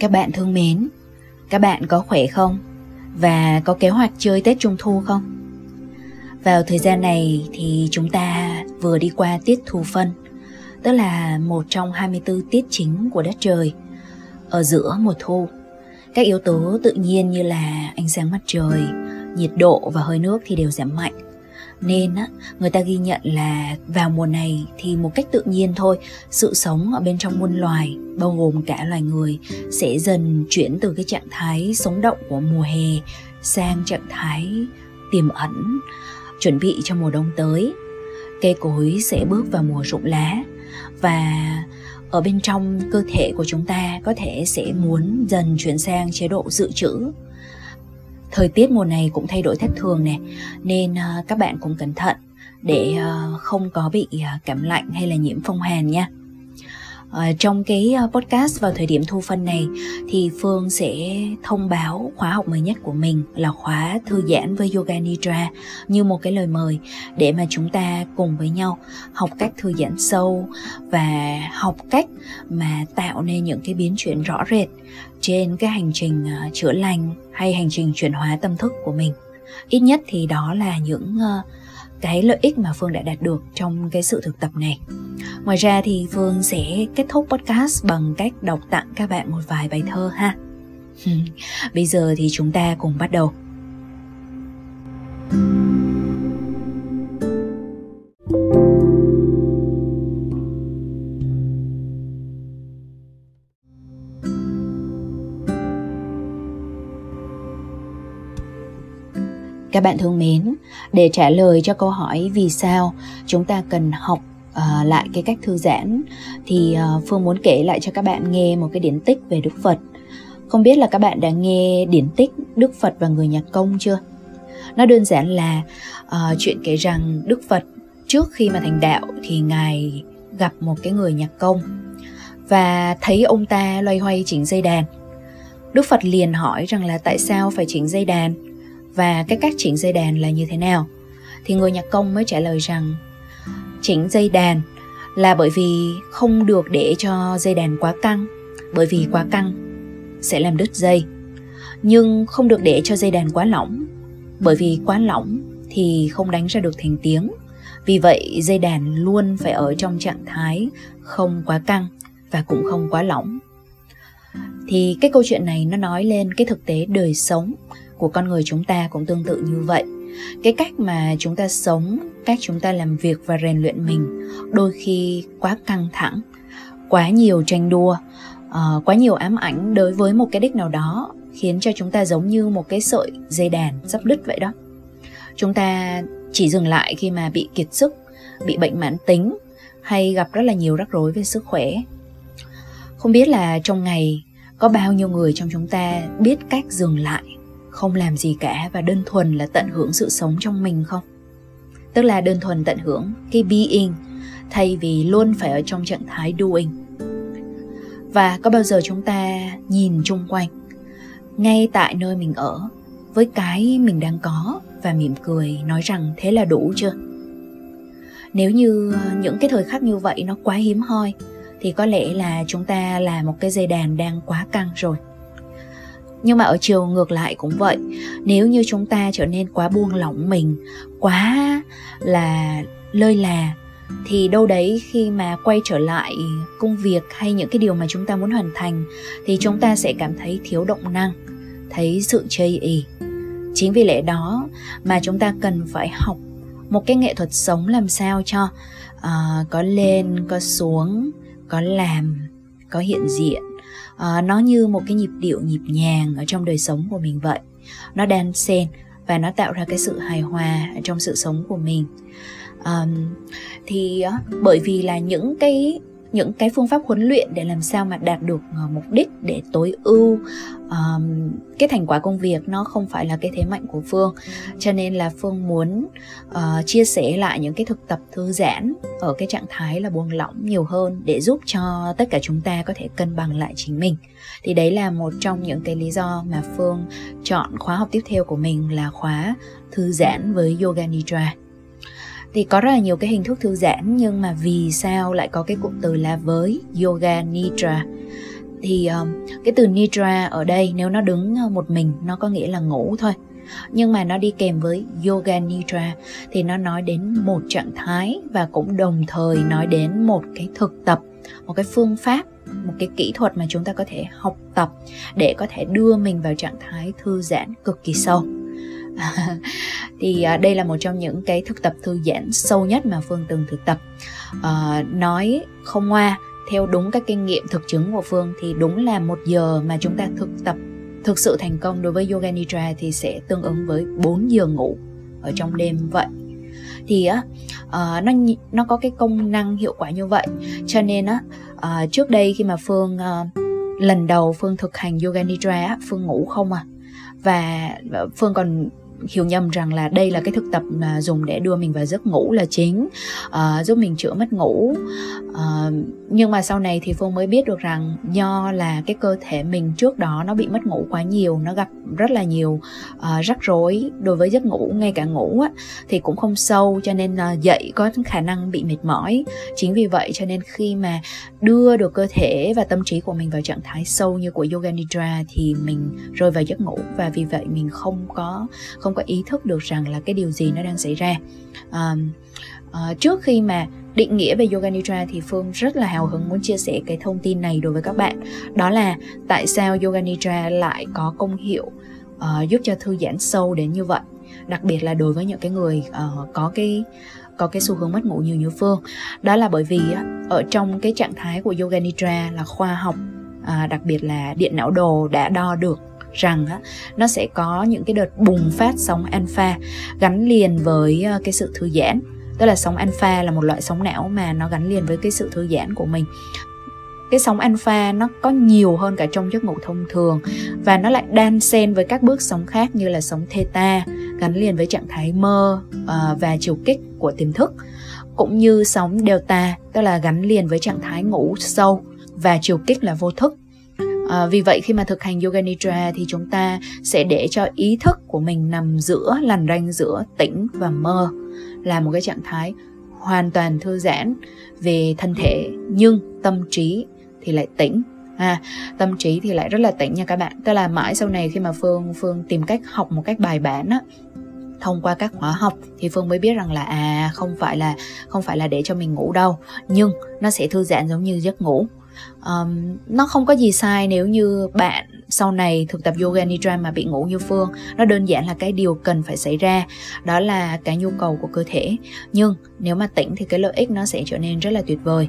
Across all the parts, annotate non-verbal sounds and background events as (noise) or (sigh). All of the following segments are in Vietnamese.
Các bạn thương mến, các bạn có khỏe không? Và có kế hoạch chơi Tết Trung Thu không? Vào thời gian này thì chúng ta vừa đi qua tiết thu phân, tức là một trong 24 tiết chính của đất trời, ở giữa mùa thu. Các yếu tố tự nhiên như là ánh sáng mặt trời, nhiệt độ và hơi nước thì đều giảm mạnh nên á, người ta ghi nhận là vào mùa này thì một cách tự nhiên thôi sự sống ở bên trong muôn loài bao gồm cả loài người sẽ dần chuyển từ cái trạng thái sống động của mùa hè sang trạng thái tiềm ẩn chuẩn bị cho mùa đông tới. Cây cối sẽ bước vào mùa rụng lá và ở bên trong cơ thể của chúng ta có thể sẽ muốn dần chuyển sang chế độ dự trữ thời tiết mùa này cũng thay đổi thất thường nè nên uh, các bạn cũng cẩn thận để uh, không có bị uh, cảm lạnh hay là nhiễm phong hàn nha. Uh, trong cái podcast vào thời điểm thu phân này thì Phương sẽ thông báo khóa học mới nhất của mình là khóa thư giãn với Yoga Nidra như một cái lời mời để mà chúng ta cùng với nhau học cách thư giãn sâu và học cách mà tạo nên những cái biến chuyển rõ rệt trên cái hành trình uh, chữa lành hay hành trình chuyển hóa tâm thức của mình. Ít nhất thì đó là những uh, cái lợi ích mà phương đã đạt được trong cái sự thực tập này. Ngoài ra thì phương sẽ kết thúc podcast bằng cách đọc tặng các bạn một vài bài thơ ha. (laughs) Bây giờ thì chúng ta cùng bắt đầu. Các bạn thương mến, để trả lời cho câu hỏi vì sao chúng ta cần học uh, lại cái cách thư giãn thì uh, Phương muốn kể lại cho các bạn nghe một cái điển tích về Đức Phật. Không biết là các bạn đã nghe điển tích Đức Phật và người nhạc công chưa? Nó đơn giản là uh, chuyện kể rằng Đức Phật trước khi mà thành đạo thì ngài gặp một cái người nhạc công và thấy ông ta loay hoay chỉnh dây đàn. Đức Phật liền hỏi rằng là tại sao phải chỉnh dây đàn và cái cách chỉnh dây đàn là như thế nào? Thì người nhạc công mới trả lời rằng, chỉnh dây đàn là bởi vì không được để cho dây đàn quá căng. Bởi vì quá căng sẽ làm đứt dây. Nhưng không được để cho dây đàn quá lỏng. Bởi vì quá lỏng thì không đánh ra được thành tiếng. Vì vậy, dây đàn luôn phải ở trong trạng thái không quá căng và cũng không quá lỏng. Thì cái câu chuyện này nó nói lên cái thực tế đời sống của con người chúng ta cũng tương tự như vậy. Cái cách mà chúng ta sống cách chúng ta làm việc và rèn luyện mình đôi khi quá căng thẳng quá nhiều tranh đua uh, quá nhiều ám ảnh đối với một cái đích nào đó khiến cho chúng ta giống như một cái sợi dây đàn sắp đứt vậy đó. Chúng ta chỉ dừng lại khi mà bị kiệt sức bị bệnh mãn tính hay gặp rất là nhiều rắc rối về sức khỏe. Không biết là trong ngày có bao nhiêu người trong chúng ta biết cách dừng lại không làm gì cả và đơn thuần là tận hưởng sự sống trong mình không? Tức là đơn thuần tận hưởng cái being, thay vì luôn phải ở trong trạng thái doing. Và có bao giờ chúng ta nhìn chung quanh, ngay tại nơi mình ở, với cái mình đang có và mỉm cười nói rằng thế là đủ chưa? Nếu như ờ, những cái thời khắc như vậy nó quá hiếm hoi, thì có lẽ là chúng ta là một cái dây đàn đang quá căng rồi nhưng mà ở chiều ngược lại cũng vậy. Nếu như chúng ta trở nên quá buông lỏng mình quá là lơi là thì đâu đấy khi mà quay trở lại công việc hay những cái điều mà chúng ta muốn hoàn thành thì chúng ta sẽ cảm thấy thiếu động năng thấy sự chây ì. Chính vì lẽ đó mà chúng ta cần phải học một cái nghệ thuật sống làm sao cho uh, có lên có xuống có làm có hiện diện à, nó như một cái nhịp điệu nhịp nhàng ở trong đời sống của mình vậy. Nó đan xen và nó tạo ra cái sự hài hòa trong sự sống của mình. Um, thì bởi vì là những cái những cái phương pháp huấn luyện để làm sao mà đạt được ờ, mục đích để tối ưu um, cái thành quả công việc nó không phải là cái thế mạnh của phương. Cho nên là phương muốn uh, chia sẻ lại những cái thực tập thư giãn ở cái trạng thái là buông lỏng nhiều hơn để giúp cho tất cả chúng ta có thể cân bằng lại chính mình. Thì đấy là một trong những cái lý do mà phương chọn khóa học tiếp theo của mình là khóa thư giãn với yoga nidra thì có rất là nhiều cái hình thức thư giãn nhưng mà vì sao lại có cái cụm từ là với yoga nidra? Thì uh, cái từ nidra ở đây nếu nó đứng ờ, một mình nó có nghĩa là ngủ thôi. Nhưng mà nó đi kèm với yoga nidra thì nó nói đến một trạng thái và cũng đồng thời nói đến một cái thực tập một cái phương pháp một cái kỹ thuật mà chúng ta có thể học tập để có thể đưa mình vào trạng thái thư giãn cực kỳ sâu thì à, đây là một trong những cái thực tập thư giãn sâu nhất mà phương từng thực tập. À, nói không ngoa theo đúng các kinh nghiệm thực chứng của phương thì đúng là một giờ mà chúng ta thực tập thực sự thành công đối với yoga nidra thì sẽ tương ứng với 4 giờ ngủ ở trong đêm vậy. Thì á uh, nó nó có cái công năng hiệu quả như vậy. Cho nên á uh, trước đây khi mà phương uh, lần đầu phương thực hành yoga nidra á, phương ngủ không à. Và phương còn hiểu nhầm rằng là đây là cái thực tập mà dùng để đưa mình vào giấc ngủ là chính. Uh, giúp mình chữa mất ngủ uh, nhưng mà sau này thì phương mới biết được rằng do là cái cơ thể mình trước đó nó bị mất ngủ quá nhiều nó gặp rất là nhiều uh, rắc rối đối với giấc ngủ ngay cả ngủ á thì cũng không sâu cho nên uh, dậy có khả năng bị mệt mỏi. Chính vì vậy cho nên khi mà đưa được cơ thể và tâm trí của mình vào trạng thái sâu như của yoga nidra thì mình rơi vào giấc ngủ và vì vậy mình không có không có ý thức được rằng là cái điều gì nó đang xảy ra. Uh, uh, trước khi mà định nghĩa về yoga nidra thì phương rất là hào hứng muốn chia sẻ cái thông tin này đối với các bạn. Đó là tại sao yoga nidra lại có công hiệu uh, giúp cho thư giãn sâu đến như vậy. Đặc biệt là đối với những cái người uh, có cái có cái xu hướng mất ngủ nhiều như phương. Đó là bởi vì ở trong cái trạng thái của yoga nidra là khoa học à, đặc biệt là điện não đồ đã đo được rằng á, nó sẽ có những cái đợt bùng phát sóng alpha gắn liền với ờ, cái sự thư giãn tức là sóng alpha là một loại sóng não mà nó gắn liền với cái sự thư giãn của mình. Cái sóng alpha nó có nhiều hơn cả trong giấc ngủ thông thường và nó lại đan xen với các bước sóng khác như là sóng theta gắn liền với trạng thái mơ ờ, và chiều kích của tiềm thức cũng như sóng delta tức là gắn liền với trạng thái ngủ sâu và chiều kích là vô thức. À, vì vậy khi mà thực hành yoga nidra thì chúng ta sẽ để cho ý thức của mình nằm giữa làn ranh giữa tỉnh và mơ là một cái trạng thái hoàn toàn thư giãn về thân thể nhưng tâm trí thì lại tỉnh. À, tâm trí thì lại rất là tỉnh nha các bạn. Tức là mãi sau này khi mà phương phương tìm cách học một cách bài bản á thông qua các khóa học thì phương mới biết rằng là à không phải là không phải là để cho mình ngủ đâu nhưng nó sẽ thư giãn giống như giấc ngủ um, nó không có gì sai nếu như bạn sau này thực tập yoga nidra mà bị ngủ như phương. Nó đơn giản là cái điều cần phải xảy ra đó là cái nhu cầu của cơ thể. Nhưng nếu mà tỉnh thì cái lợi ích nó sẽ trở nên rất là tuyệt vời.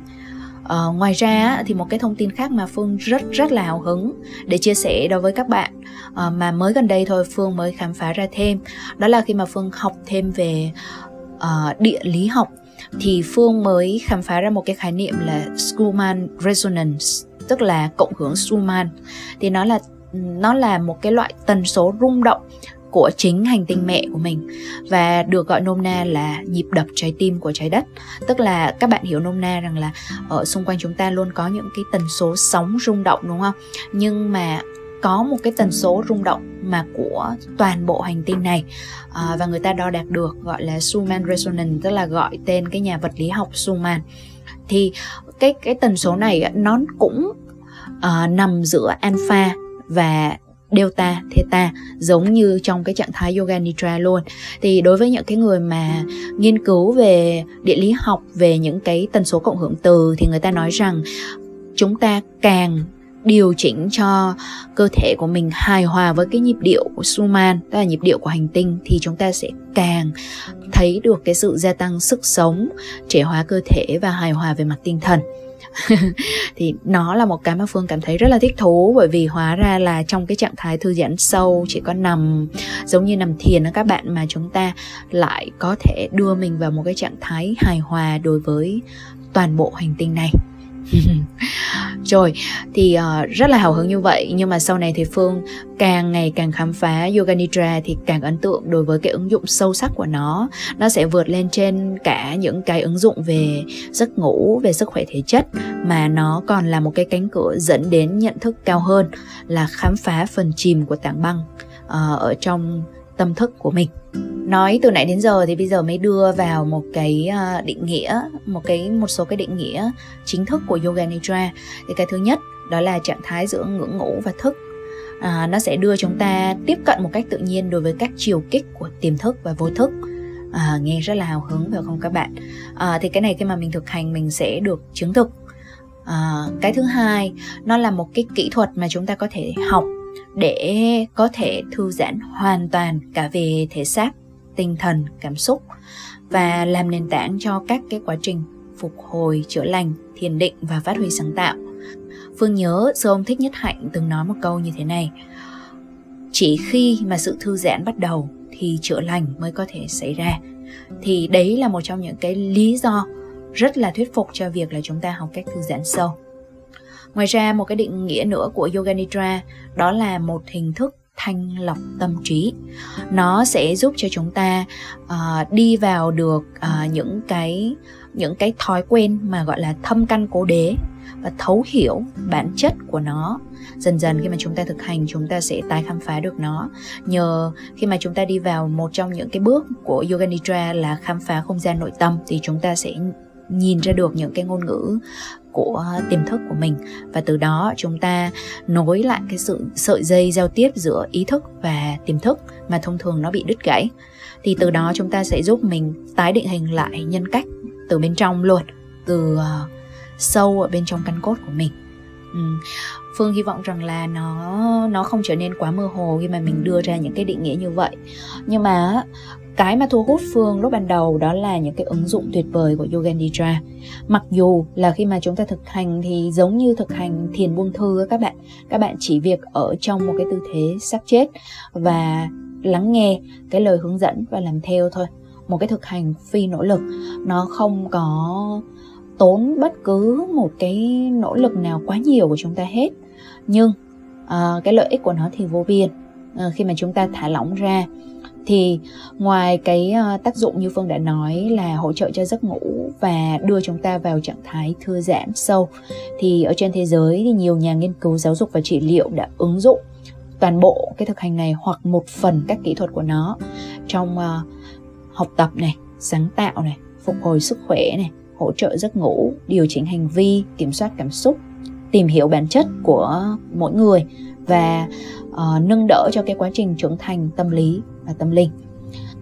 Uh, ngoài ra thì một cái thông tin khác mà Phương rất rất là hào hứng để chia sẻ đối với các bạn uh, mà mới gần đây thôi Phương mới khám phá ra thêm đó là khi mà Phương học thêm về uh, địa lý học thì Phương mới khám phá ra một cái khái niệm là Schumann resonance, tức là cộng hưởng Schumann thì nó là nó là một cái loại tần số rung động của chính hành tinh mẹ của mình và được gọi nôm na là nhịp đập trái tim của trái đất. Tức là các bạn hiểu nôm na rằng là ở xung quanh chúng ta luôn có những cái tần số sóng rung động, đúng không? Nhưng mà có một cái tần số rung động mà của toàn bộ hành tinh này. À, và người ta đo đạt được gọi là Schumann resonance tức là gọi tên cái nhà vật lý học Schumann. Thì cái cái tần số này nó cũng uh, nằm giữa alpha và delta theta giống như trong cái trạng thái yoga nidra luôn. Thì đối với những cái người mà nghiên cứu về địa lý học về những cái tần số cộng hưởng từ thì người ta nói rằng chúng ta càng điều chỉnh cho cơ thể của mình hài hòa với cái nhịp điệu của Suman, tức là nhịp điệu của hành tinh thì chúng ta sẽ càng thấy được cái sự gia tăng sức sống, trẻ hóa cơ thể và hài hòa về mặt tinh thần. (laughs) thì nó là một cái mà phương cảm thấy rất là thích thú bởi vì hóa ra là trong cái trạng thái thư giãn sâu chỉ có nằm giống như nằm thiền đó các bạn mà chúng ta lại có thể đưa mình vào một cái trạng thái hài hòa đối với toàn bộ hành tinh này (laughs) rồi thì uh, rất là hào hứng như vậy. Nhưng mà sau này thì phương càng ngày càng khám phá yoga nidra thì càng ấn tượng đối với cái ứng dụng sâu sắc của nó. Nó sẽ vượt lên trên cả những cái ứng dụng về giấc ngủ về sức khỏe thể chất mà nó còn là một cái cánh cửa dẫn đến nhận thức cao hơn là khám phá phần chìm của tảng băng uh, ở trong tâm thức của mình nói từ nãy đến giờ thì bây giờ mới đưa vào một cái à, định nghĩa một cái một số cái định nghĩa chính thức của yoga nidra. Thì cái thứ nhất đó là trạng thái giữa ngưỡng ngủ và thức. À, nó sẽ đưa chúng ta tiếp cận một cách tự nhiên đối với các chiều kích của tiềm thức và vô thức. À, nghe rất là hào hứng phải không các bạn. À, thì cái này khi mà mình thực hành mình sẽ được chứng thực. À, cái thứ hai nó là một cái kỹ thuật mà chúng ta có thể học để có thể thư giãn hoàn toàn cả về thể xác, tinh thần, cảm xúc và làm nền tảng cho các cái quá trình phục hồi, chữa lành, thiền định và phát huy sáng tạo. Phương nhớ sư ông thích nhất hạnh từng nói một câu như thế này, chỉ khi mà sự thư giãn bắt đầu thì chữa lành mới có thể xảy ra. Thì đấy là một trong những cái lý do rất là thuyết phục cho việc là chúng ta học cách thư giãn sâu ngoài ra một cái định nghĩa nữa của yoga nidra đó là một hình thức thanh lọc tâm trí. Nó sẽ giúp cho chúng ta uh, đi vào được uh, những cái những cái thói quen mà gọi là thâm căn cố đế và thấu hiểu bản chất của nó. Dần dần khi mà chúng ta thực hành chúng ta sẽ tái khám phá được nó. Nhờ khi mà chúng ta đi vào một trong những cái bước của yoga nidra là khám phá không gian nội tâm thì chúng ta sẽ nhìn ra được những cái ngôn ngữ của tiềm thức của mình. Và từ đó chúng ta nối lại cái sự sợi dây giao tiếp giữa ý thức và tiềm thức mà thông thường nó bị đứt gãy. Thì từ đó chúng ta sẽ giúp mình tái định hình lại nhân cách từ bên trong luôn từ uh, sâu ở bên trong căn cốt của mình. Ừ phương hy vọng rằng là nó nó không trở nên quá mơ hồ khi mà mình đưa ra những cái định nghĩa như vậy. Nhưng mà cái mà thu hút phương lúc ban đầu đó là những cái ứng dụng tuyệt vời của yoga nidra mặc dù là khi mà chúng ta thực hành thì giống như thực hành thiền buông thư các bạn. Các bạn chỉ việc ở trong một cái tư thế sắp chết và lắng nghe cái lời hướng dẫn và làm theo thôi. Một cái thực hành phi nỗ lực, nó không có tốn bất cứ một cái nỗ lực nào quá nhiều của chúng ta hết. Nhưng uh, cái lợi ích của nó thì vô biên. Uh, khi mà chúng ta thả lỏng ra thì ngoài cái uh, tác dụng như phương đã nói là hỗ trợ cho giấc ngủ và đưa chúng ta vào trạng thái thư giãn sâu thì ở trên thế giới thì nhiều nhà nghiên cứu giáo dục và trị liệu đã ứng dụng toàn bộ cái thực hành này hoặc một phần các kỹ thuật của nó trong uh, học tập này sáng tạo này phục hồi sức khỏe này hỗ trợ giấc ngủ điều chỉnh hành vi kiểm soát cảm xúc tìm hiểu bản chất của mỗi người và uh, nâng đỡ cho cái quá trình trưởng thành tâm lý và tâm linh.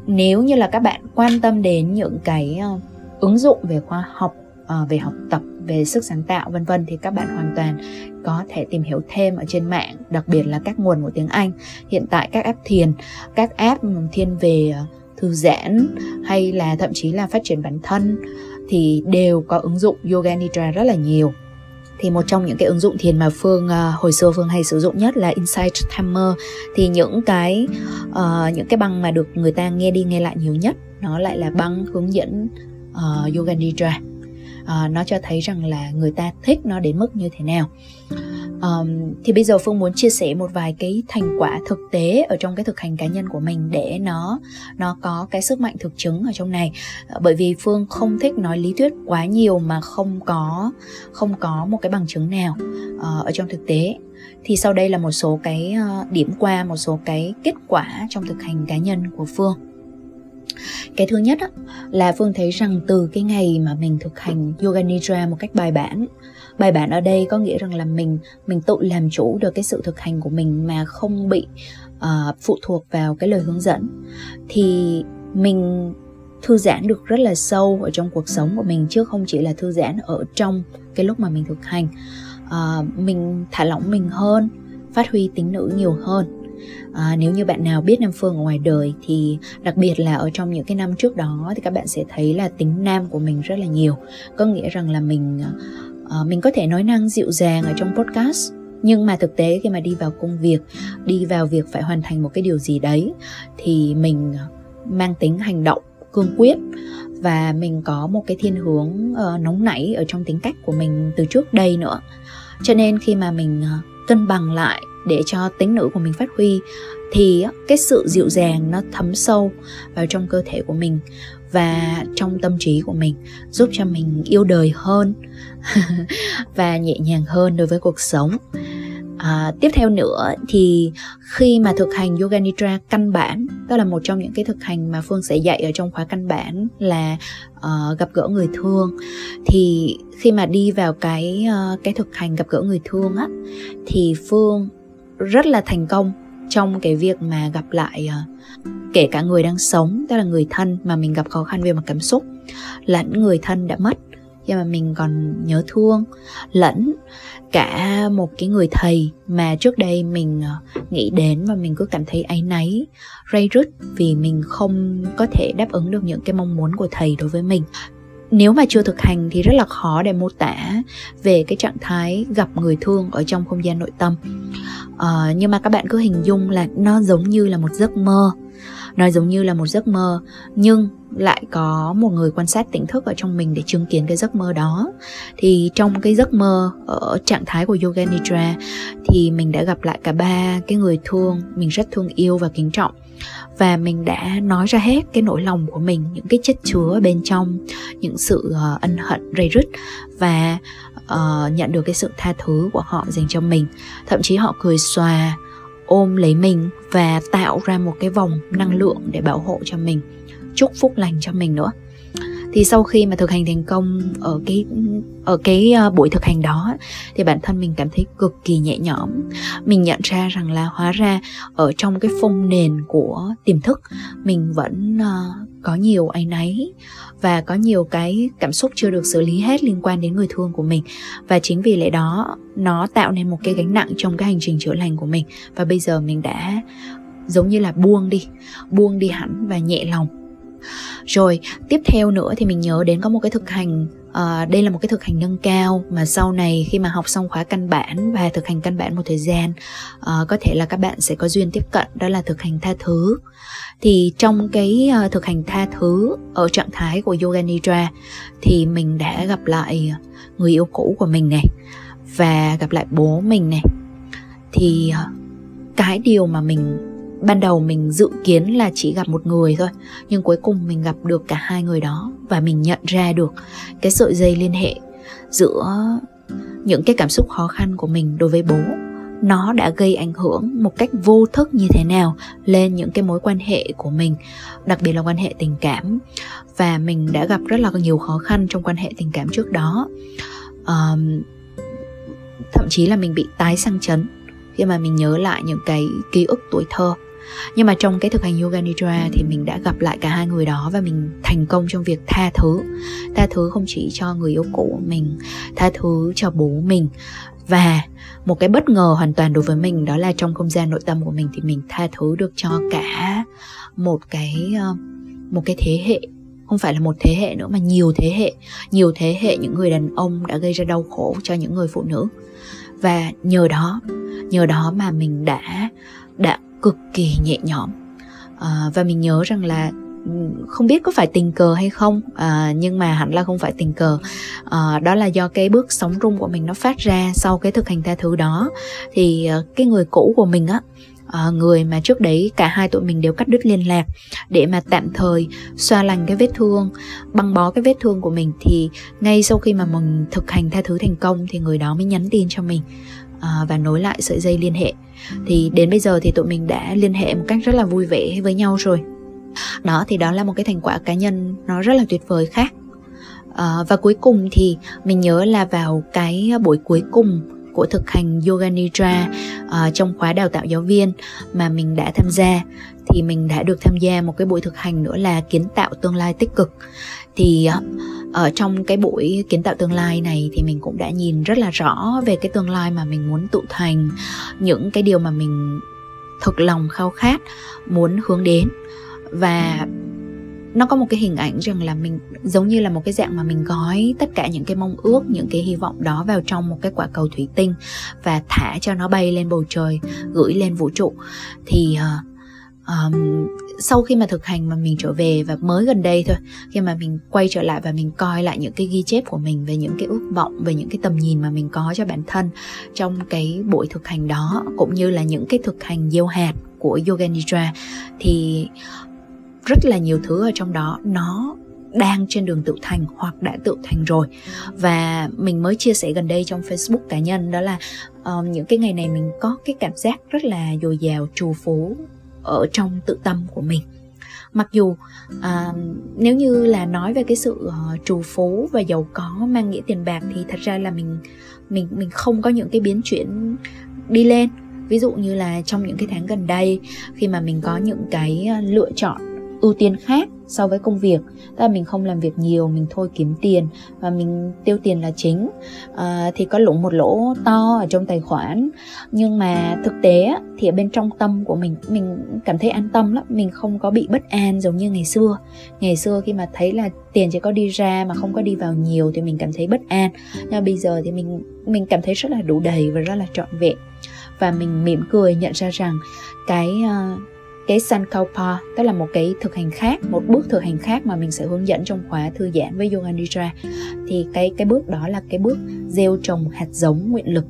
Nếu như là các bạn quan tâm đến những cái uh, ứng dụng về khoa học uh, về học tập về sức sáng tạo vân vân thì các bạn hoàn toàn có thể tìm hiểu thêm ở trên mạng đặc biệt là các nguồn của tiếng Anh. Hiện tại các app thiền các app ừ, thiên về thư giãn hay là thậm chí là phát triển bản thân thì đều có ứng dụng yoga nidra rất là nhiều. Thì một trong những cái ứng dụng thiền mà phương uh, hồi xưa phương hay sử dụng nhất là insight timer. Thì những cái uh, những cái băng mà được người ta nghe đi nghe lại nhiều nhất nó lại là băng hướng dẫn uh, yoga nidra à, nó cho thấy rằng là người ta thích nó đến mức như thế nào. Um, thì bây giờ phương muốn chia sẻ một vài cái thành quả thực tế ở trong cái thực hành cá nhân của mình để nó nó có cái sức mạnh thực chứng ở trong này. Ờ, bởi vì phương không thích nói lý thuyết quá nhiều mà không có không có một cái bằng chứng nào uh, ở trong thực tế. Thì sau đây là một số cái uh, điểm qua một số cái kết quả trong thực hành cá nhân của phương cái thứ nhất á, là phương thấy rằng từ cái ngày mà mình thực hành yoga nidra một cách bài bản bài bản ở đây có nghĩa rằng là mình mình tự làm chủ được cái sự thực hành của mình mà không bị uh, phụ thuộc vào cái lời hướng dẫn. Thì mình thư giãn được rất là sâu ở trong cuộc sống của mình chứ không chỉ là thư giãn ở trong cái lúc mà mình thực hành. Uh, mình thả lỏng mình hơn phát huy tính nữ nhiều hơn à, nếu như bạn nào biết nam phương ở ngoài đời thì đặc biệt là ở trong những cái năm trước đó thì các bạn sẽ thấy là tính nam của mình rất là nhiều. Có nghĩa rằng là mình à, mình có thể nói năng dịu dàng ở trong podcast nhưng mà thực tế khi mà đi vào công việc đi vào việc phải hoàn thành một cái điều gì đấy thì mình mang tính hành động cương quyết và mình có một cái thiên hướng uh, nóng nảy ở trong tính cách của mình từ trước đây nữa. Cho nên khi mà mình uh, cân bằng lại để cho tính nữ của mình phát huy thì cái sự dịu dàng nó thấm sâu vào trong cơ thể của mình và trong tâm trí của mình giúp cho mình yêu đời hơn (laughs) và nhẹ nhàng hơn đối với cuộc sống. À, tiếp theo nữa thì khi mà thực hành yoga nidra căn bản đó là một trong những cái thực hành mà phương sẽ dạy ở trong khóa căn bản là uh, gặp gỡ người thương. Thì khi mà đi vào cái uh, cái thực hành gặp gỡ người thương á thì phương rất là thành công trong cái việc mà gặp lại uh, kể cả người đang sống tức là người thân mà mình gặp khó khăn về mặt cảm xúc lẫn người thân đã mất nhưng mà mình còn nhớ thương lẫn cả một cái người thầy mà trước đây mình ờ, nghĩ đến và mình cứ cảm thấy áy náy ray rứt vì mình không có thể đáp ứng được những cái mong muốn của thầy đối với mình nếu mà chưa thực hành thì rất là khó để mô tả về cái trạng thái gặp người thương ở trong không gian nội tâm. Uh, nhưng mà các bạn cứ hình dung là nó giống như là một giấc mơ. Nó giống như là một giấc mơ nhưng lại có một người quan sát tỉnh thức ở trong mình để chứng kiến cái giấc mơ đó. Thì trong cái giấc mơ ở trạng thái của yoga nidra thì mình đã gặp lại cả ba cái người thương mình rất thương yêu và kính trọng và mình đã nói ra hết cái nỗi lòng của mình những cái chất chứa bên trong những sự uh, ân hận rây rứt và uh, nhận được cái sự tha thứ của họ dành cho mình. Thậm chí họ cười xòa ôm lấy mình và tạo ra một cái vòng năng lượng để bảo hộ cho mình chúc phúc lành cho mình nữa thì sau khi mà thực hành thành công ở cái ở cái ờ, buổi thực hành đó, thì bản thân mình cảm thấy cực kỳ nhẹ nhõm. Mình nhận ra rằng là hóa ra ở trong cái phong nền của tiềm thức, mình vẫn ờ, có nhiều áy náy và có nhiều cái cảm xúc chưa được xử lý hết liên quan đến người thương của mình. Và chính vì lẽ đó, nó tạo nên một cái gánh nặng trong cái hành trình chữa lành của mình. Và bây giờ mình đã giống như là buông đi buông đi hẳn và nhẹ lòng rồi tiếp theo nữa thì mình nhớ đến có một cái thực hành uh, đây là một cái thực hành nâng cao mà sau này khi mà học xong khóa căn bản và thực hành căn bản một thời gian uh, có thể là các bạn sẽ có duyên tiếp cận đó là thực hành tha thứ. Thì trong cái uh, thực hành tha thứ ở trạng thái của yoga nidra thì mình đã gặp lại người yêu cũ của mình này và gặp lại bố mình này. Thì uh, cái điều mà mình ban đầu mình dự kiến là chỉ gặp một người thôi nhưng cuối cùng mình gặp được cả hai người đó và mình nhận ra được cái sợi dây liên hệ giữa những cái cảm xúc khó khăn của mình đối với bố. Nó đã gây ảnh hưởng một cách vô thức như thế nào lên những cái mối quan hệ của mình đặc biệt là quan hệ tình cảm. Và mình đã gặp rất là nhiều khó khăn trong quan hệ tình cảm trước đó. Um, thậm chí là mình bị tái sang chấn khi mà mình nhớ lại những cái ký ức tuổi thơ nhưng mà trong cái thực hành yoga nidra thì mình đã gặp lại cả hai người đó và mình thành công trong việc tha thứ. Tha thứ không chỉ cho người yêu cũ mình, tha thứ cho bố mình. Và một cái bất ngờ hoàn toàn đối với mình đó là trong không gian nội tâm của mình thì mình tha thứ được cho cả một cái ờ, một cái thế hệ. Không phải là một thế hệ nữa mà nhiều thế hệ, nhiều thế hệ những người đàn ông đã gây ra đau khổ cho những người phụ nữ. Và nhờ đó nhờ đó mà mình đã đã cực kỳ nhẹ nhõm. À, và mình nhớ rằng là ừ, không biết có phải tình cờ hay không à, nhưng mà hẳn là không phải tình cờ. À, đó là do cái bước sóng rung của mình nó phát ra sau cái thực hành tha thứ đó. Thì à, cái người cũ của mình á à, người mà trước đấy cả hai tụi mình đều cắt đứt liên lạc để mà tạm thời xoa lành cái vết thương băng bó cái vết thương của mình thì ngay sau khi mà mình thực hành tha thứ thành công thì người đó mới nhắn tin cho mình à, và nối lại sợi dây liên hệ thì đến bây giờ thì tụi mình đã liên hệ một cách rất là vui vẻ với nhau rồi. Đó thì đó là một cái thành quả cá nhân nó rất là tuyệt vời khác. À, và cuối cùng thì mình nhớ là vào cái buổi cuối cùng của thực hành yoga nidra uh, trong khóa đào tạo giáo viên mà mình đã tham gia thì mình đã được tham gia một cái buổi thực hành nữa là kiến tạo tương lai tích cực. Thì uh, ở trong cái buổi kiến tạo tương lai này thì mình cũng đã nhìn rất là rõ về cái tương lai mà mình muốn tụ thành những cái điều mà mình thực lòng khao khát muốn hướng đến. Và nó có một cái hình ảnh rằng là mình giống như là một cái dạng mà mình gói tất cả những cái mong ước những cái hy vọng đó vào trong một cái quả cầu thủy tinh và thả cho nó bay lên bầu trời gửi lên vũ trụ. Thì uh, um, sau khi mà thực hành mà mình trở về và mới gần đây thôi khi mà mình quay trở lại và mình coi lại những cái ghi chép của mình về những cái ước vọng về những cái tầm nhìn mà mình có cho bản thân trong cái buổi thực hành đó cũng như là những cái thực hành gieo hạt của yoga nidra thì rất là nhiều thứ ở trong đó nó đang trên đường tự thành hoặc đã tự thành rồi. Và mình mới chia sẻ gần đây trong Facebook cá nhân đó là uh, những cái ngày này mình có cái cảm giác rất là dồi dào trù phú ở trong tự tâm của mình. Mặc dù uh, nếu như là nói về cái sự uh, trù phú và giàu có mang nghĩa tiền bạc thì thật ra là mình mình mình không có những cái biến chuyển đi lên. Ví dụ như là trong những cái tháng gần đây khi mà mình có những cái ờ, lựa chọn ưu tiên khác so với công việc tức là mình không làm việc nhiều mình thôi kiếm tiền và mình tiêu tiền là chính. À, thì có lũng một lỗ to ở trong tài khoản. Nhưng mà thực tế thì ở bên trong tâm của mình mình cảm thấy an tâm lắm. Mình không có bị bất an giống như ngày xưa. Ngày xưa khi mà thấy là tiền chỉ có đi ra mà không có đi vào nhiều thì mình cảm thấy bất an. Nhưng bây giờ thì mình mình cảm thấy rất là đủ đầy và rất là trọn vẹn. Và mình mỉm cười nhận ra rằng cái uh, cái Sankalpa tức là một cái thực hành khác một bước thực hành khác mà mình sẽ hướng dẫn trong khóa thư giãn với Yoga Nidra. Thì cái cái bước đó là cái bước gieo trồng hạt giống nguyện lực.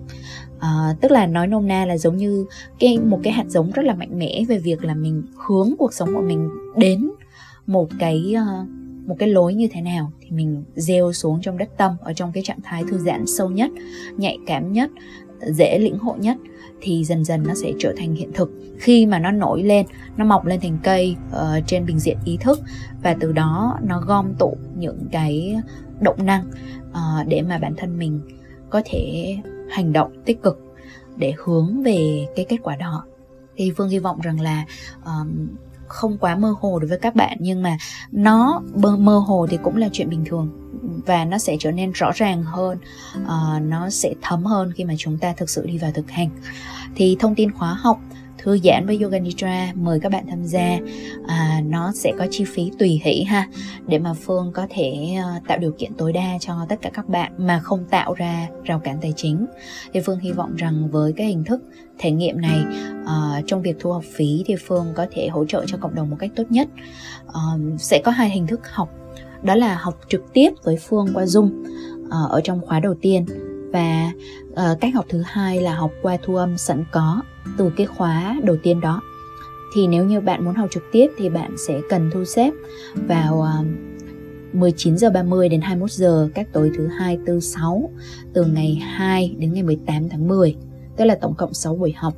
À, tức là nói nôm na là giống như cái một cái hạt giống rất là mạnh mẽ về việc là mình hướng cuộc sống của mình đến một cái uh, một cái lối như thế nào. Thì mình gieo xuống trong đất tâm ở trong cái trạng thái thư giãn sâu nhất nhạy cảm nhất dễ lĩnh hội nhất thì dần dần nó sẽ trở thành hiện thực. Khi mà nó nổi lên nó mọc lên thành cây uh, trên bình diện ý thức và từ đó nó gom tụ những cái động năng uh, để mà bản thân mình có thể hành động tích cực để hướng về cái kết quả đó. Thì phương hy vọng rằng là um, không quá mơ hồ đối với các bạn nhưng mà nó mơ hồ thì cũng là chuyện bình thường và nó sẽ trở nên rõ ràng hơn uh, nó sẽ thấm hơn khi mà chúng ta thực sự đi vào thực hành. Thì thông tin khóa học thư giãn với yoga nidra mời các bạn tham gia. À, nó sẽ có chi phí tùy hỷ ha để mà phương có thể ờ, tạo điều kiện tối đa cho tất cả các bạn mà không tạo ra rào cản tài chính. Thì phương hy vọng rằng với cái hình thức thể nghiệm này uh, trong việc thu học phí thì phương có thể hỗ trợ cho cộng đồng một cách tốt nhất. Uh, sẽ có hai hình thức học đó là học trực tiếp với phương qua zoom uh, ở trong khóa đầu tiên và uh, cách học thứ hai là học qua thu âm sẵn có từ cái khóa đầu tiên đó thì nếu như bạn muốn học trực tiếp thì bạn sẽ cần thu xếp vào à, 19 giờ 30 đến 21 giờ các tối thứ hai tư sáu từ ngày 2 đến ngày 18 tháng 10 tức là tổng cộng 6 buổi học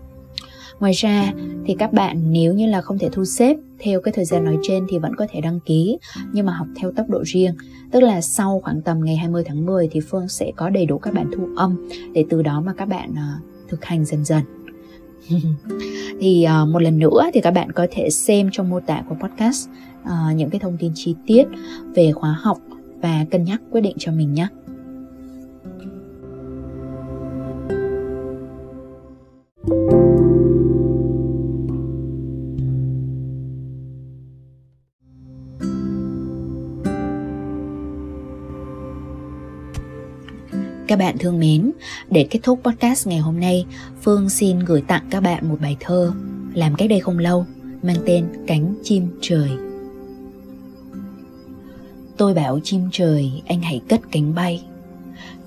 Ngoài ra thì các bạn nếu như là không thể thu xếp theo cái thời gian nói trên thì vẫn có thể đăng ký nhưng mà học theo tốc độ riêng. Tức là sau khoảng tầm ngày 20 tháng 10 thì Phương sẽ có đầy đủ các bạn thu âm để từ đó mà các bạn uh, thực hành dần dần thì uh, một lần nữa thì các bạn có thể xem trong mô tả của podcast uh, những cái thông tin chi tiết về khóa học và cân nhắc quyết định cho mình nhé. Các bạn thương mến, để kết thúc podcast ngày hôm nay, Phương xin gửi tặng các bạn một bài thơ làm cách đây không lâu, mang tên Cánh chim trời. Tôi bảo chim trời anh hãy cất cánh bay.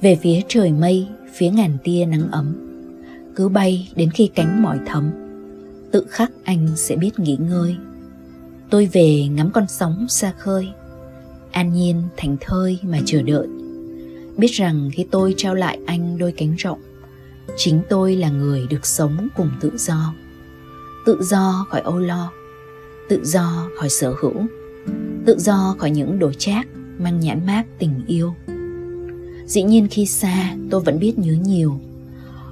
Về phía trời mây, phía ngàn tia nắng ấm. Cứ bay đến khi cánh mỏi thấm Tự khắc anh sẽ biết nghỉ ngơi. Tôi về ngắm con sóng xa khơi An nhiên thành thơi mà chờ đợi biết rằng khi tôi trao lại anh đôi cánh rộng, chính tôi là người được sống cùng tự do. Tự do khỏi âu lo, tự do khỏi sở hữu, tự do khỏi những đồ chác mang nhãn mát tình yêu. Dĩ nhiên khi xa, tôi vẫn biết nhớ nhiều.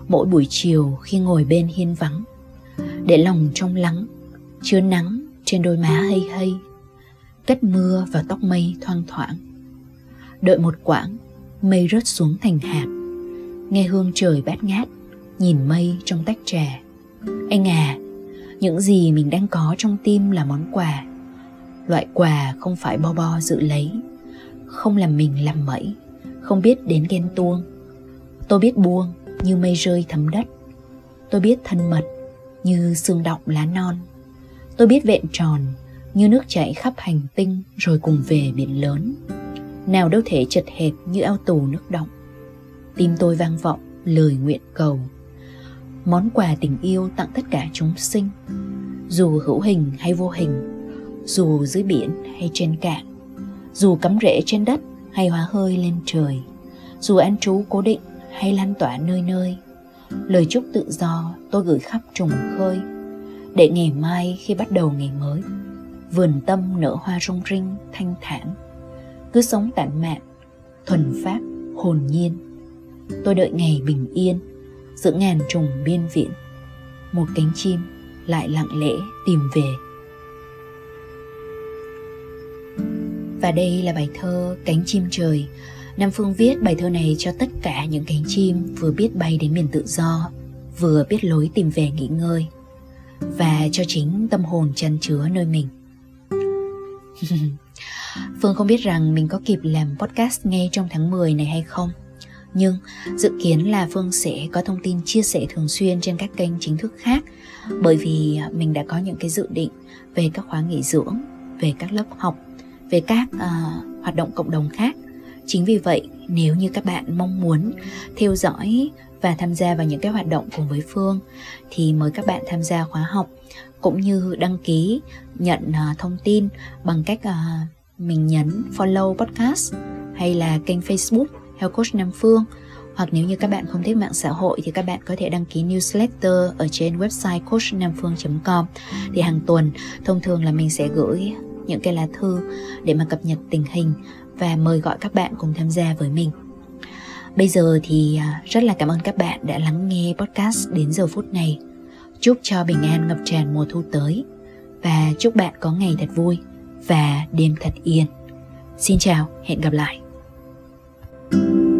Mỗi buổi chiều khi ngồi bên hiên vắng, để lòng trong lắng, chứa nắng trên đôi má hay hay, cất mưa vào tóc mây thoang thoảng, đợi một quãng mây rớt xuống thành hạt. Nghe hương trời bát ngát, nhìn mây trong tách trà. Anh à những gì mình đang có trong tim là món quà. Loại quà không phải bo bo dự lấy, không làm mình làm mẩy, không biết đến ghen tuông. Tôi biết buông như mây rơi thấm đất. Tôi biết thân mật như xương động lá non. Tôi biết vẹn tròn như nước chảy khắp hành tinh rồi cùng về biển lớn nào đâu thể chật hẹp như ao tù nước động. Tim tôi vang vọng, lời nguyện cầu. Món quà tình yêu tặng tất cả chúng sinh. Dù hữu hình hay vô hình, dù dưới biển hay trên cạn, dù cắm rễ trên đất hay hóa hơi lên trời, dù an trú cố định hay lan tỏa nơi nơi, lời chúc tự do tôi gửi khắp trùng khơi, để ngày mai khi bắt đầu ngày mới, vườn tâm nở hoa rung rinh, thanh thản cứ sống tản mạn, thuần phát, hồn nhiên. Tôi đợi ngày bình yên, giữa ngàn trùng biên viện một cánh chim lại lặng lẽ tìm về. Và đây là bài thơ cánh chim trời. Nam phương viết bài thơ này cho tất cả những cánh chim vừa biết bay đến miền tự do, vừa biết lối tìm về nghỉ ngơi, và cho chính tâm hồn chăn chứa nơi mình. (laughs) Phương không biết rằng mình có kịp làm podcast ngay trong tháng 10 này hay không. Nhưng dự kiến là Phương sẽ có thông tin chia sẻ thường xuyên trên các kênh chính thức khác. Bởi vì mình đã có những cái dự định về các khóa nghỉ dưỡng, về các lớp học, về các uh, hoạt động cộng đồng khác. Chính vì vậy nếu như các bạn mong muốn theo dõi và tham gia vào những cái hoạt động cùng với Phương thì mời các bạn tham gia khóa học cũng như đăng ký nhận uh, thông tin bằng cách uh, mình nhấn follow podcast hay là kênh Facebook Health Coach Nam Phương hoặc nếu như các bạn không thích mạng xã hội thì các bạn có thể đăng ký newsletter ở trên website coachnamphương.com thì hàng tuần, thông thường là mình sẽ gửi những cái lá thư để mà cập nhật tình hình và mời gọi các bạn cùng tham gia với mình. Bây giờ thì à, rất là cảm ơn các bạn đã lắng nghe podcast đến giờ phút này. Chúc cho bình an ngập tràn mùa thu tới và chúc bạn có ngày thật vui và đêm thật yên. Xin chào, hẹn gặp lại. thank you